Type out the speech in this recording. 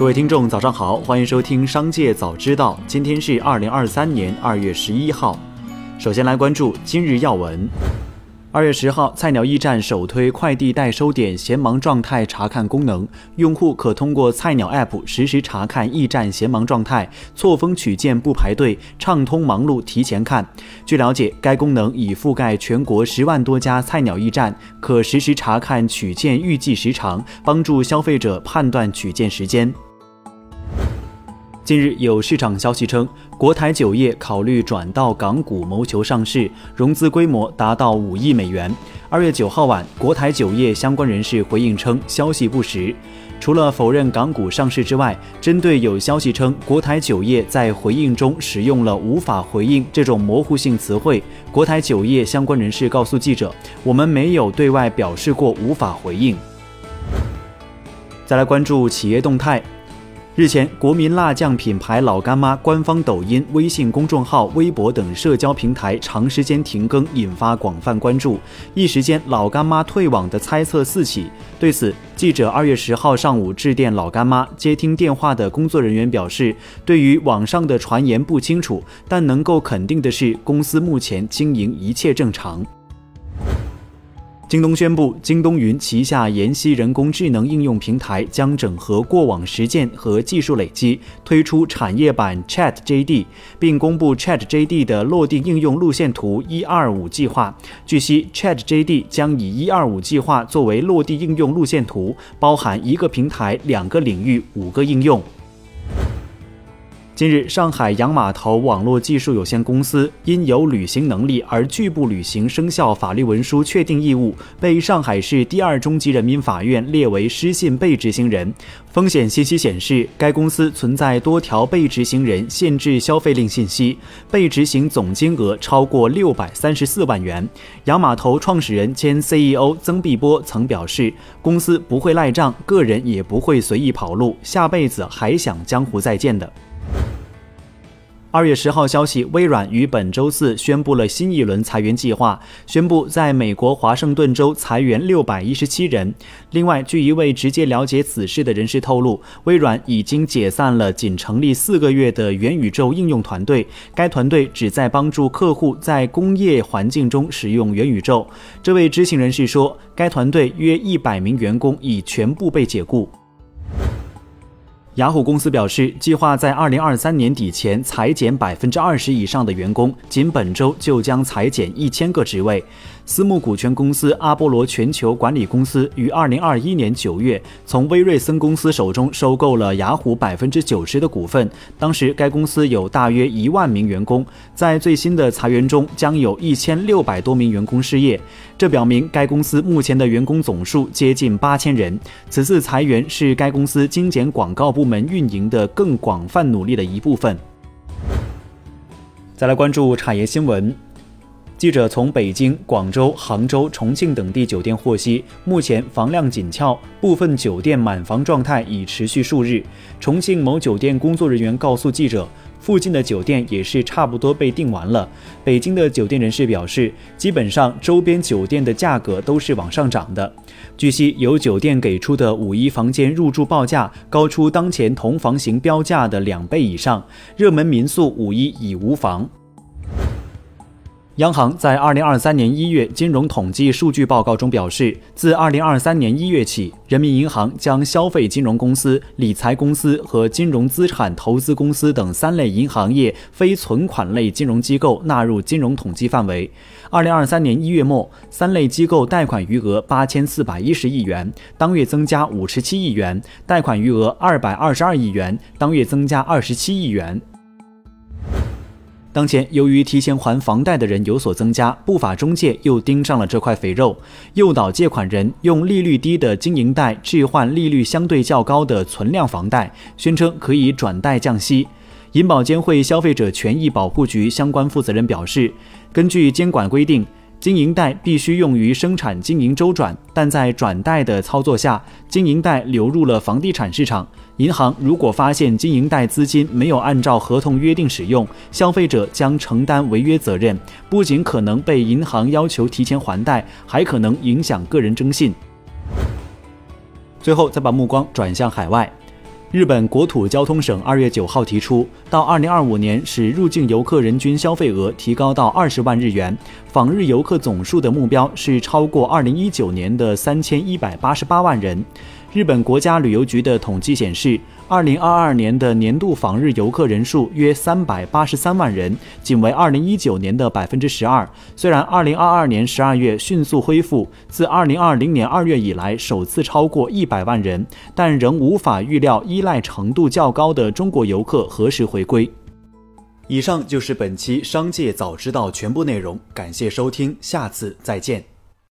各位听众，早上好，欢迎收听《商界早知道》。今天是二零二三年二月十一号。首先来关注今日要闻。二月十号，菜鸟驿站首推快递代收点闲忙状态查看功能，用户可通过菜鸟 App 实时查看驿站闲忙状态，错峰取件不排队，畅通忙碌提前看。据了解，该功能已覆盖全国十万多家菜鸟驿站，可实时查看取件预计时长，帮助消费者判断取件时间。近日有市场消息称，国台酒业考虑转到港股谋求上市，融资规模达到五亿美元。二月九号晚，国台酒业相关人士回应称，消息不实。除了否认港股上市之外，针对有消息称国台酒业在回应中使用了“无法回应”这种模糊性词汇，国台酒业相关人士告诉记者：“我们没有对外表示过无法回应。”再来关注企业动态。日前，国民辣酱品牌老干妈官方抖音、微信公众号、微博等社交平台长时间停更，引发广泛关注。一时间，老干妈退网的猜测四起。对此，记者二月十号上午致电老干妈，接听电话的工作人员表示，对于网上的传言不清楚，但能够肯定的是，公司目前经营一切正常。京东宣布，京东云旗下研析人工智能应用平台将整合过往实践和技术累积，推出产业版 Chat JD，并公布 Chat JD 的落地应用路线图“一二五”计划。据悉，Chat JD 将以“一二五”计划作为落地应用路线图，包含一个平台、两个领域、五个应用。近日，上海洋码头网络技术有限公司因有履行能力而拒不履行生效法律文书确定义务，被上海市第二中级人民法院列为失信被执行人。风险信息显示，该公司存在多条被执行人限制消费令信息，被执行总金额超过六百三十四万元。洋码头创始人兼 CEO 曾碧波曾表示，公司不会赖账，个人也不会随意跑路，下辈子还想江湖再见的。二月十号消息，微软于本周四宣布了新一轮裁员计划，宣布在美国华盛顿州裁员六百一十七人。另外，据一位直接了解此事的人士透露，微软已经解散了仅成立四个月的元宇宙应用团队，该团队旨在帮助客户在工业环境中使用元宇宙。这位知情人士说，该团队约一百名员工已全部被解雇。雅虎公司表示，计划在二零二三年底前裁减百分之二十以上的员工，仅本周就将裁减一千个职位。私募股权公司阿波罗全球管理公司于二零二一年九月从威瑞森公司手中收购了雅虎百分之九十的股份。当时该公司有大约一万名员工，在最新的裁员中，将有一千六百多名员工失业。这表明该公司目前的员工总数接近八千人。此次裁员是该公司精简广告部部门运营的更广泛努力的一部分。再来关注产业新闻。记者从北京、广州、杭州、重庆等地酒店获悉，目前房量紧俏，部分酒店满房状态已持续数日。重庆某酒店工作人员告诉记者，附近的酒店也是差不多被订完了。北京的酒店人士表示，基本上周边酒店的价格都是往上涨的。据悉，有酒店给出的五一房间入住报价高出当前同房型标价的两倍以上，热门民宿五一已无房。央行在二零二三年一月金融统计数据报告中表示，自二零二三年一月起，人民银行将消费金融公司、理财公司和金融资产投资公司等三类银行业非存款类金融机构纳入金融统计范围。二零二三年一月末，三类机构贷款余额八千四百一十亿元，当月增加五十七亿元；贷款余额二百二十二亿元，当月增加二十七亿元。当前，由于提前还房贷的人有所增加，不法中介又盯上了这块肥肉，诱导借款人用利率低的经营贷置换利率相对较高的存量房贷，宣称可以转贷降息。银保监会消费者权益保护局相关负责人表示，根据监管规定。经营贷必须用于生产经营周转，但在转贷的操作下，经营贷流入了房地产市场。银行如果发现经营贷资金没有按照合同约定使用，消费者将承担违约责任，不仅可能被银行要求提前还贷，还可能影响个人征信。最后，再把目光转向海外。日本国土交通省二月九号提出，到二零二五年使入境游客人均消费额提高到二十万日元，访日游客总数的目标是超过二零一九年的三千一百八十八万人。日本国家旅游局的统计显示，二零二二年的年度访日游客人数约三百八十三万人，仅为二零一九年的百分之十二。虽然二零二二年十二月迅速恢复，自二零二零年二月以来首次超过一百万人，但仍无法预料依赖程度较高的中国游客何时回归。以上就是本期《商界早知道》全部内容，感谢收听，下次再见。